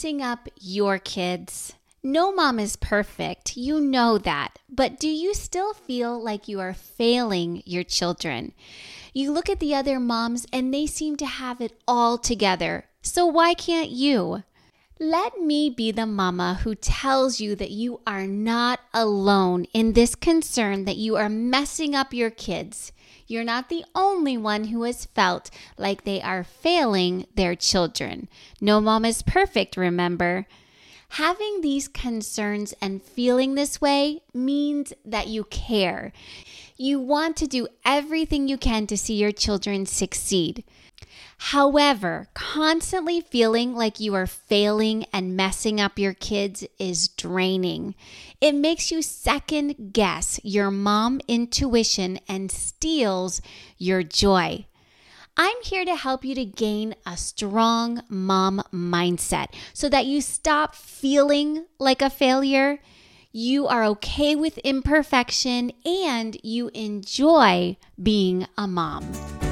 messing up your kids? No mom is perfect. You know that. But do you still feel like you are failing your children? You look at the other moms and they seem to have it all together. So why can't you? Let me be the mama who tells you that you are not alone in this concern that you are messing up your kids. You're not the only one who has felt like they are failing their children. No mom is perfect, remember. Having these concerns and feeling this way means that you care. You want to do everything you can to see your children succeed. However, constantly feeling like you are failing and messing up your kids is draining. It makes you second guess your mom intuition and steals your joy. I'm here to help you to gain a strong mom mindset so that you stop feeling like a failure. You are okay with imperfection and you enjoy being a mom.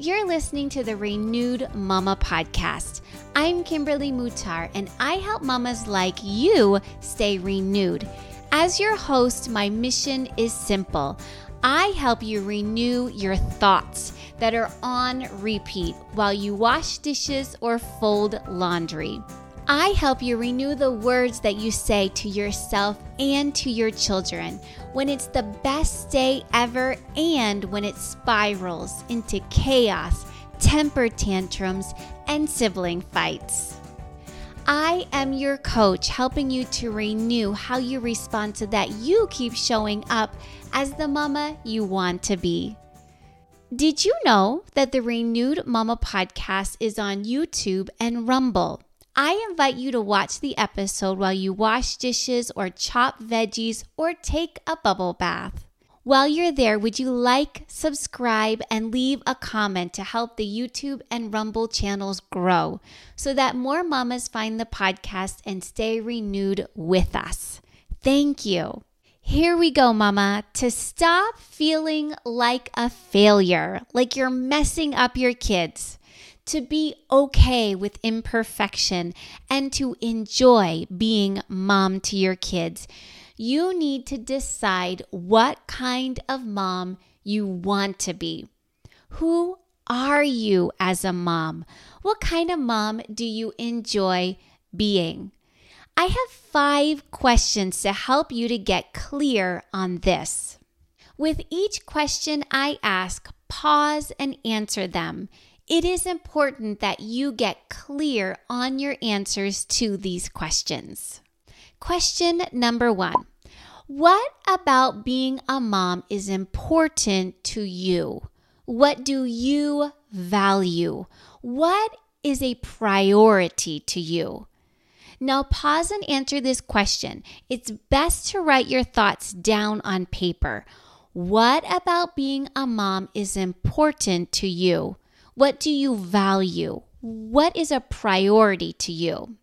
You're listening to the Renewed Mama podcast. I'm Kimberly Mutar, and I help mamas like you stay renewed. As your host, my mission is simple. I help you renew your thoughts that are on repeat while you wash dishes or fold laundry. I help you renew the words that you say to yourself and to your children when it's the best day ever and when it spirals into chaos, temper tantrums, and sibling fights. I am your coach, helping you to renew how you respond so that you keep showing up as the mama you want to be. Did you know that the Renewed Mama podcast is on YouTube and Rumble? I invite you to watch the episode while you wash dishes or chop veggies or take a bubble bath. While you're there, would you like, subscribe, and leave a comment to help the YouTube and Rumble channels grow so that more mamas find the podcast and stay renewed with us? Thank you. Here we go, mama, to stop feeling like a failure, like you're messing up your kids to be okay with imperfection and to enjoy being mom to your kids, you need to decide what kind of mom you want to be. Who are you as a mom? What kind of mom do you enjoy being? I have five questions to help you to get clear on this. With each question I ask, pause and answer them it is important that you get clear on your answers to these questions. Question number one What about being a mom is important to you? What do you value? What is a priority to you? Now, pause and answer this question. It's best to write your thoughts down on paper. What about being a mom is important to you? What do you value? What is a priority to you?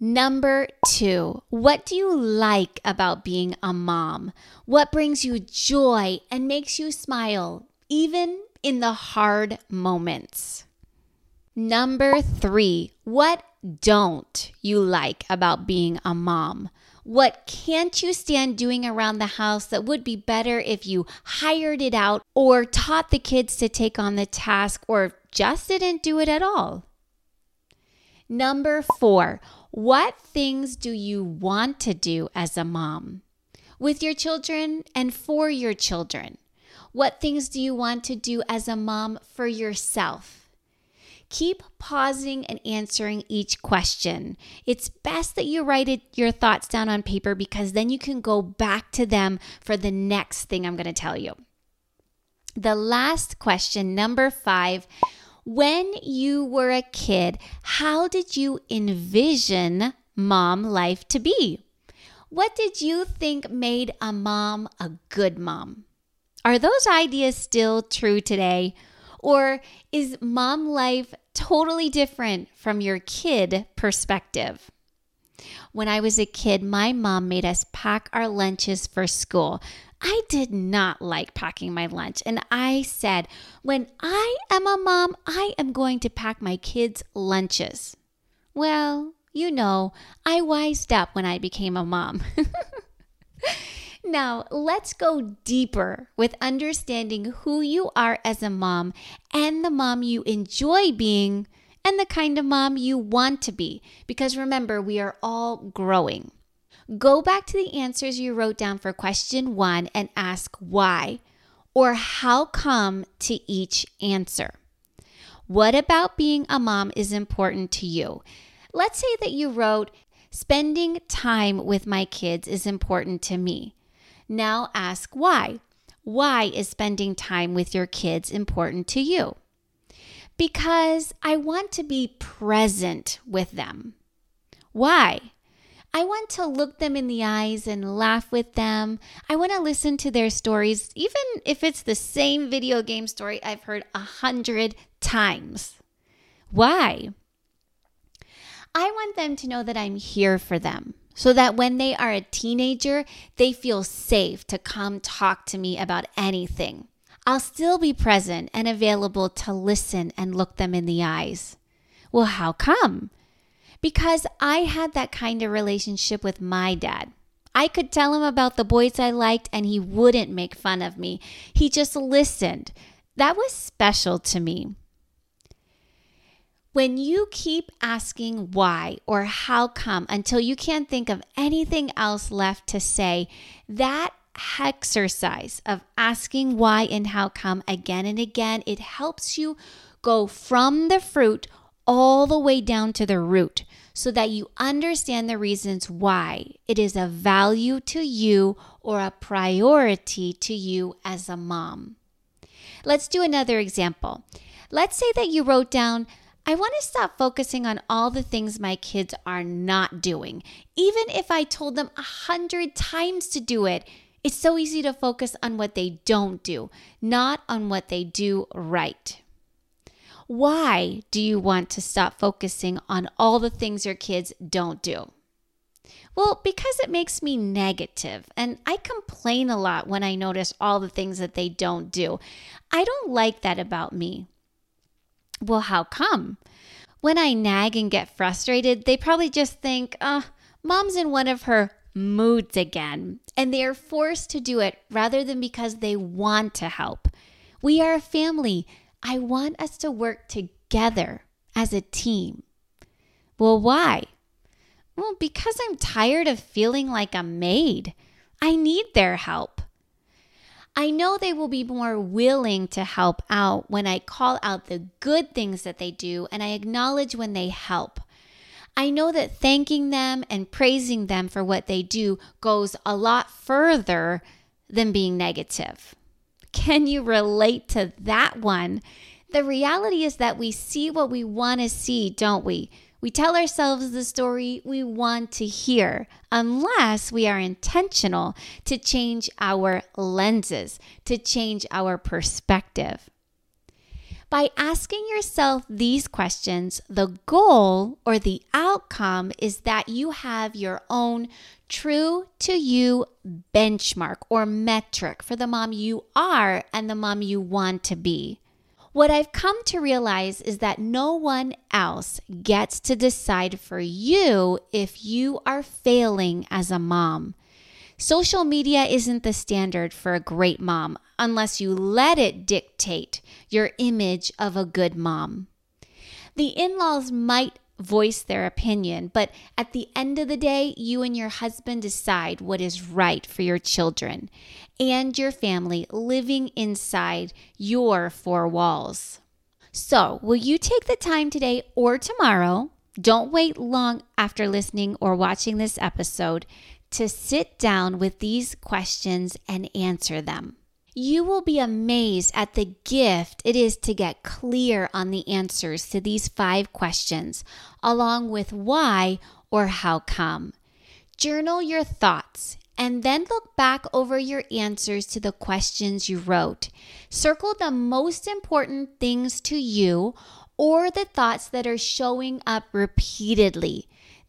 Number two, what do you like about being a mom? What brings you joy and makes you smile, even in the hard moments? Number three, what don't you like about being a mom? What can't you stand doing around the house that would be better if you hired it out or taught the kids to take on the task or just didn't do it at all? Number four, what things do you want to do as a mom with your children and for your children? What things do you want to do as a mom for yourself? Keep pausing and answering each question. It's best that you write it, your thoughts down on paper because then you can go back to them for the next thing I'm going to tell you. The last question, number five. When you were a kid, how did you envision mom life to be? What did you think made a mom a good mom? Are those ideas still true today? Or is mom life totally different from your kid perspective? When I was a kid, my mom made us pack our lunches for school. I did not like packing my lunch. And I said, when I am a mom, I am going to pack my kids' lunches. Well, you know, I wised up when I became a mom. now, let's go deeper with understanding who you are as a mom and the mom you enjoy being and the kind of mom you want to be. Because remember, we are all growing. Go back to the answers you wrote down for question one and ask why or how come to each answer. What about being a mom is important to you? Let's say that you wrote, Spending time with my kids is important to me. Now ask why. Why is spending time with your kids important to you? Because I want to be present with them. Why? I want to look them in the eyes and laugh with them. I want to listen to their stories, even if it's the same video game story I've heard a hundred times. Why? I want them to know that I'm here for them so that when they are a teenager, they feel safe to come talk to me about anything. I'll still be present and available to listen and look them in the eyes. Well, how come? Because I had that kind of relationship with my dad. I could tell him about the boys I liked and he wouldn't make fun of me. He just listened. That was special to me. When you keep asking why or how come until you can't think of anything else left to say, that exercise of asking why and how come again and again, it helps you go from the fruit all the way down to the root so that you understand the reasons why it is a value to you or a priority to you as a mom. Let's do another example. Let's say that you wrote down, I want to stop focusing on all the things my kids are not doing. Even if I told them a hundred times to do it, it's so easy to focus on what they don't do, not on what they do right. Why do you want to stop focusing on all the things your kids don't do? Well, because it makes me negative, and I complain a lot when I notice all the things that they don't do. I don't like that about me. Well, how come? When I nag and get frustrated, they probably just think, uh, mom's in one of her moods again, and they are forced to do it rather than because they want to help. We are a family. I want us to work together as a team. Well, why? Well, because I'm tired of feeling like a maid. I need their help. I know they will be more willing to help out when I call out the good things that they do and I acknowledge when they help. I know that thanking them and praising them for what they do goes a lot further than being negative. Can you relate to that one? The reality is that we see what we want to see, don't we? We tell ourselves the story we want to hear unless we are intentional to change our lenses, to change our perspective. By asking yourself these questions, the goal or the outcome is that you have your own true to you benchmark or metric for the mom you are and the mom you want to be. What I've come to realize is that no one else gets to decide for you if you are failing as a mom. Social media isn't the standard for a great mom unless you let it dictate your image of a good mom. The in laws might voice their opinion, but at the end of the day, you and your husband decide what is right for your children and your family living inside your four walls. So, will you take the time today or tomorrow? Don't wait long after listening or watching this episode to sit down with these questions and answer them. You will be amazed at the gift it is to get clear on the answers to these five questions, along with why or how come. Journal your thoughts and then look back over your answers to the questions you wrote. Circle the most important things to you or the thoughts that are showing up repeatedly.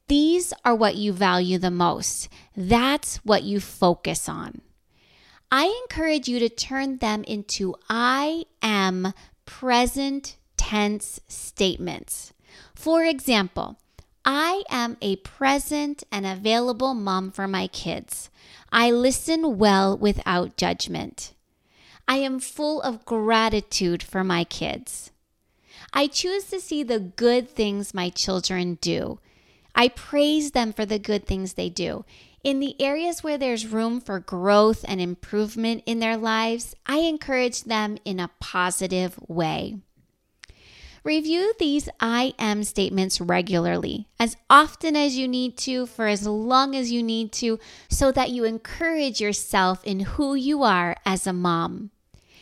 These are what you value the most. That's what you focus on. I encourage you to turn them into I am present tense statements. For example, I am a present and available mom for my kids. I listen well without judgment. I am full of gratitude for my kids. I choose to see the good things my children do. I praise them for the good things they do. In the areas where there's room for growth and improvement in their lives, I encourage them in a positive way. Review these I am statements regularly, as often as you need to, for as long as you need to, so that you encourage yourself in who you are as a mom.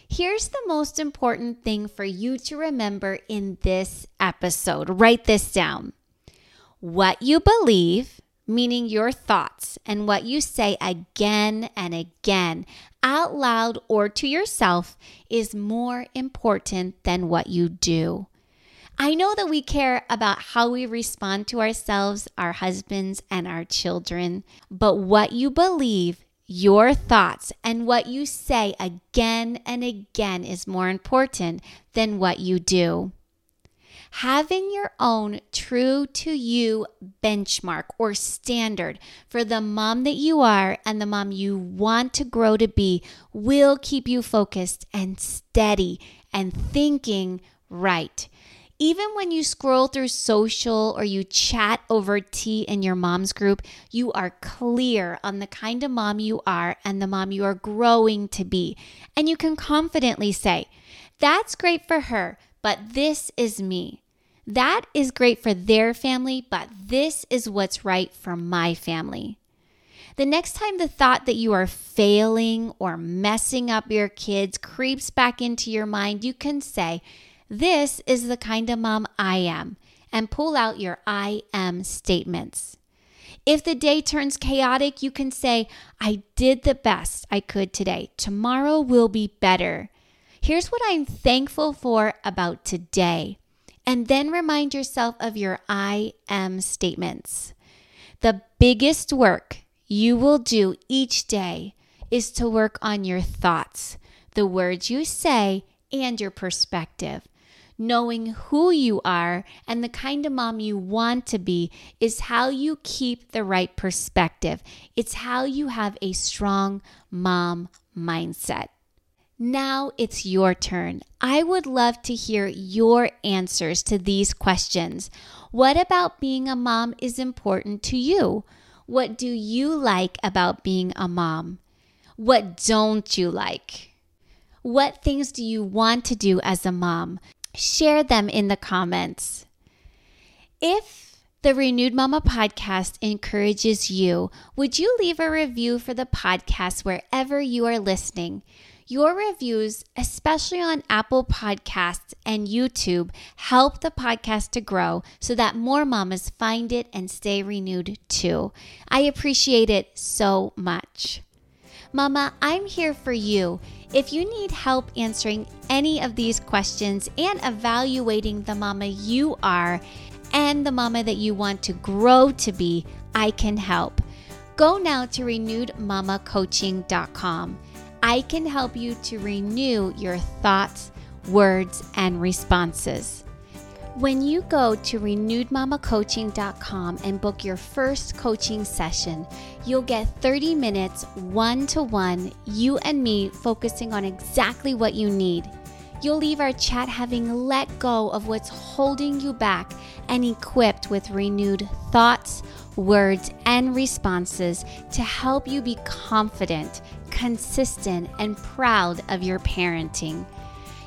Here's the most important thing for you to remember in this episode. Write this down. What you believe, meaning your thoughts, and what you say again and again out loud or to yourself, is more important than what you do. I know that we care about how we respond to ourselves, our husbands, and our children, but what you believe, your thoughts, and what you say again and again is more important than what you do. Having your own true to you benchmark or standard for the mom that you are and the mom you want to grow to be will keep you focused and steady and thinking right even when you scroll through social or you chat over tea in your mom's group, you are clear on the kind of mom you are and the mom you are growing to be. And you can confidently say, That's great for her, but this is me. That is great for their family, but this is what's right for my family. The next time the thought that you are failing or messing up your kids creeps back into your mind, you can say, this is the kind of mom I am, and pull out your I am statements. If the day turns chaotic, you can say, I did the best I could today. Tomorrow will be better. Here's what I'm thankful for about today. And then remind yourself of your I am statements. The biggest work you will do each day is to work on your thoughts, the words you say, and your perspective knowing who you are and the kind of mom you want to be is how you keep the right perspective. It's how you have a strong mom mindset. Now it's your turn. I would love to hear your answers to these questions. What about being a mom is important to you? What do you like about being a mom? What don't you like? What things do you want to do as a mom? share them in the comments. If the Renewed Mama podcast encourages you, would you leave a review for the podcast wherever you are listening? Your reviews, especially on Apple Podcasts and YouTube, help the podcast to grow so that more mamas find it and stay renewed too. I appreciate it so much. Mama, I'm here for you. If you need help answering any of these questions and evaluating the mama you are and the mama that you want to grow to be, I can help. Go now to renewedmamacoaching.com. I can help you to renew your thoughts, words, and responses. When you go to renewedmamacoaching.com and book your first coaching session, you'll get 30 minutes one to one, you and me focusing on exactly what you need. You'll leave our chat having let go of what's holding you back and equipped with renewed thoughts, words, and responses to help you be confident, consistent, and proud of your parenting.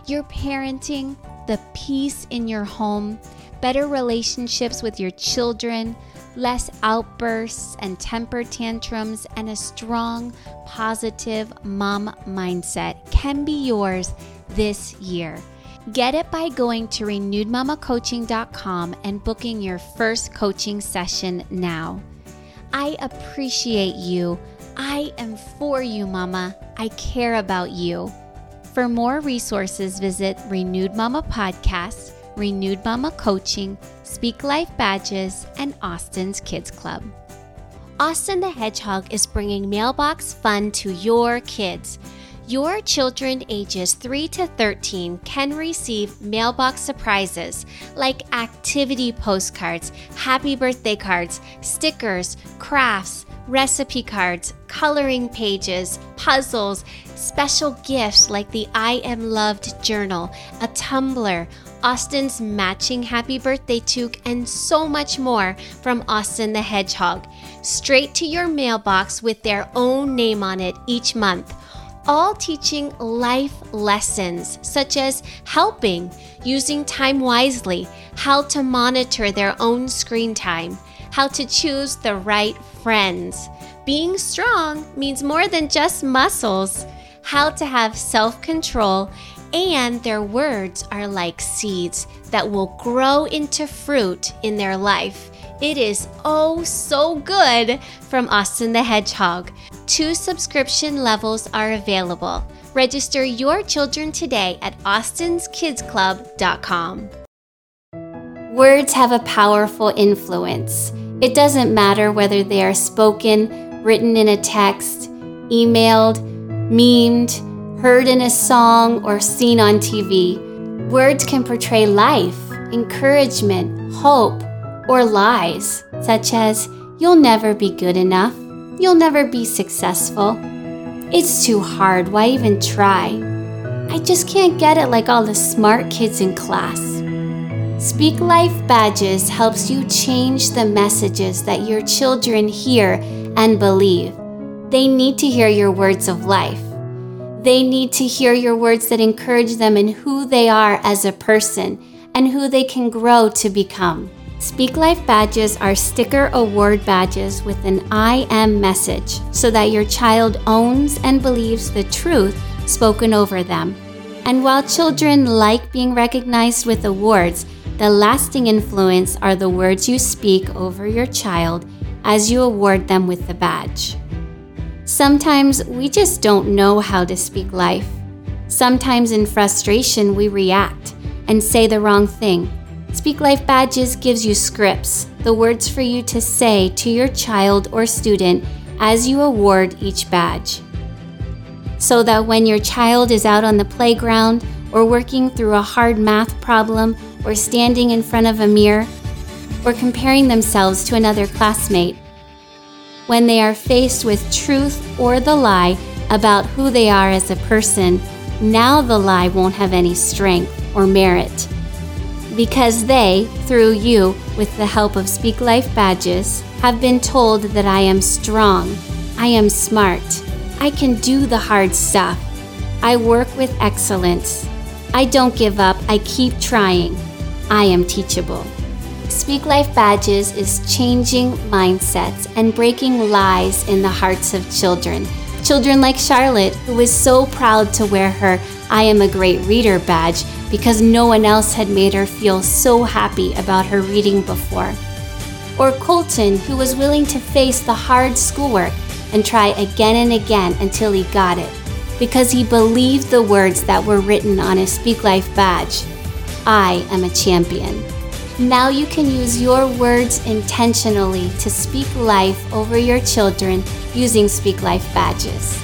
Your parenting the peace in your home, better relationships with your children, less outbursts and temper tantrums, and a strong, positive mom mindset can be yours this year. Get it by going to renewedmamacoaching.com and booking your first coaching session now. I appreciate you. I am for you, Mama. I care about you. For more resources, visit Renewed Mama Podcast, Renewed Mama Coaching, Speak Life Badges, and Austin's Kids Club. Austin the Hedgehog is bringing mailbox fun to your kids. Your children ages 3 to 13 can receive mailbox surprises like activity postcards, happy birthday cards, stickers, crafts, recipe cards, coloring pages, puzzles, special gifts like the I Am Loved journal, a tumbler, Austin's matching happy birthday toque, and so much more from Austin the Hedgehog, straight to your mailbox with their own name on it each month. All teaching life lessons such as helping, using time wisely, how to monitor their own screen time, how to choose the right friends. Being strong means more than just muscles, how to have self control and their words are like seeds that will grow into fruit in their life. It is oh so good from Austin the Hedgehog. Two subscription levels are available. Register your children today at austinskidsclub.com. Words have a powerful influence. It doesn't matter whether they are spoken, written in a text, emailed, memed, heard in a song, or seen on TV. Words can portray life, encouragement, hope, or lies, such as, You'll never be good enough, you'll never be successful. It's too hard, why even try? I just can't get it like all the smart kids in class. Speak Life Badges helps you change the messages that your children hear and believe. They need to hear your words of life. They need to hear your words that encourage them in who they are as a person and who they can grow to become. Speak Life badges are sticker award badges with an I am message so that your child owns and believes the truth spoken over them. And while children like being recognized with awards, the lasting influence are the words you speak over your child as you award them with the badge. Sometimes we just don't know how to speak life. Sometimes in frustration, we react and say the wrong thing. Speak Life Badges gives you scripts, the words for you to say to your child or student as you award each badge. So that when your child is out on the playground or working through a hard math problem or standing in front of a mirror or comparing themselves to another classmate, when they are faced with truth or the lie about who they are as a person, now the lie won't have any strength or merit. Because they, through you, with the help of Speak Life badges, have been told that I am strong, I am smart, I can do the hard stuff, I work with excellence, I don't give up, I keep trying, I am teachable. Speak Life Badges is changing mindsets and breaking lies in the hearts of children. Children like Charlotte, who was so proud to wear her I Am a Great Reader badge because no one else had made her feel so happy about her reading before. Or Colton, who was willing to face the hard schoolwork and try again and again until he got it because he believed the words that were written on his Speak Life badge I am a champion. Now you can use your words intentionally to speak life over your children using Speak Life badges.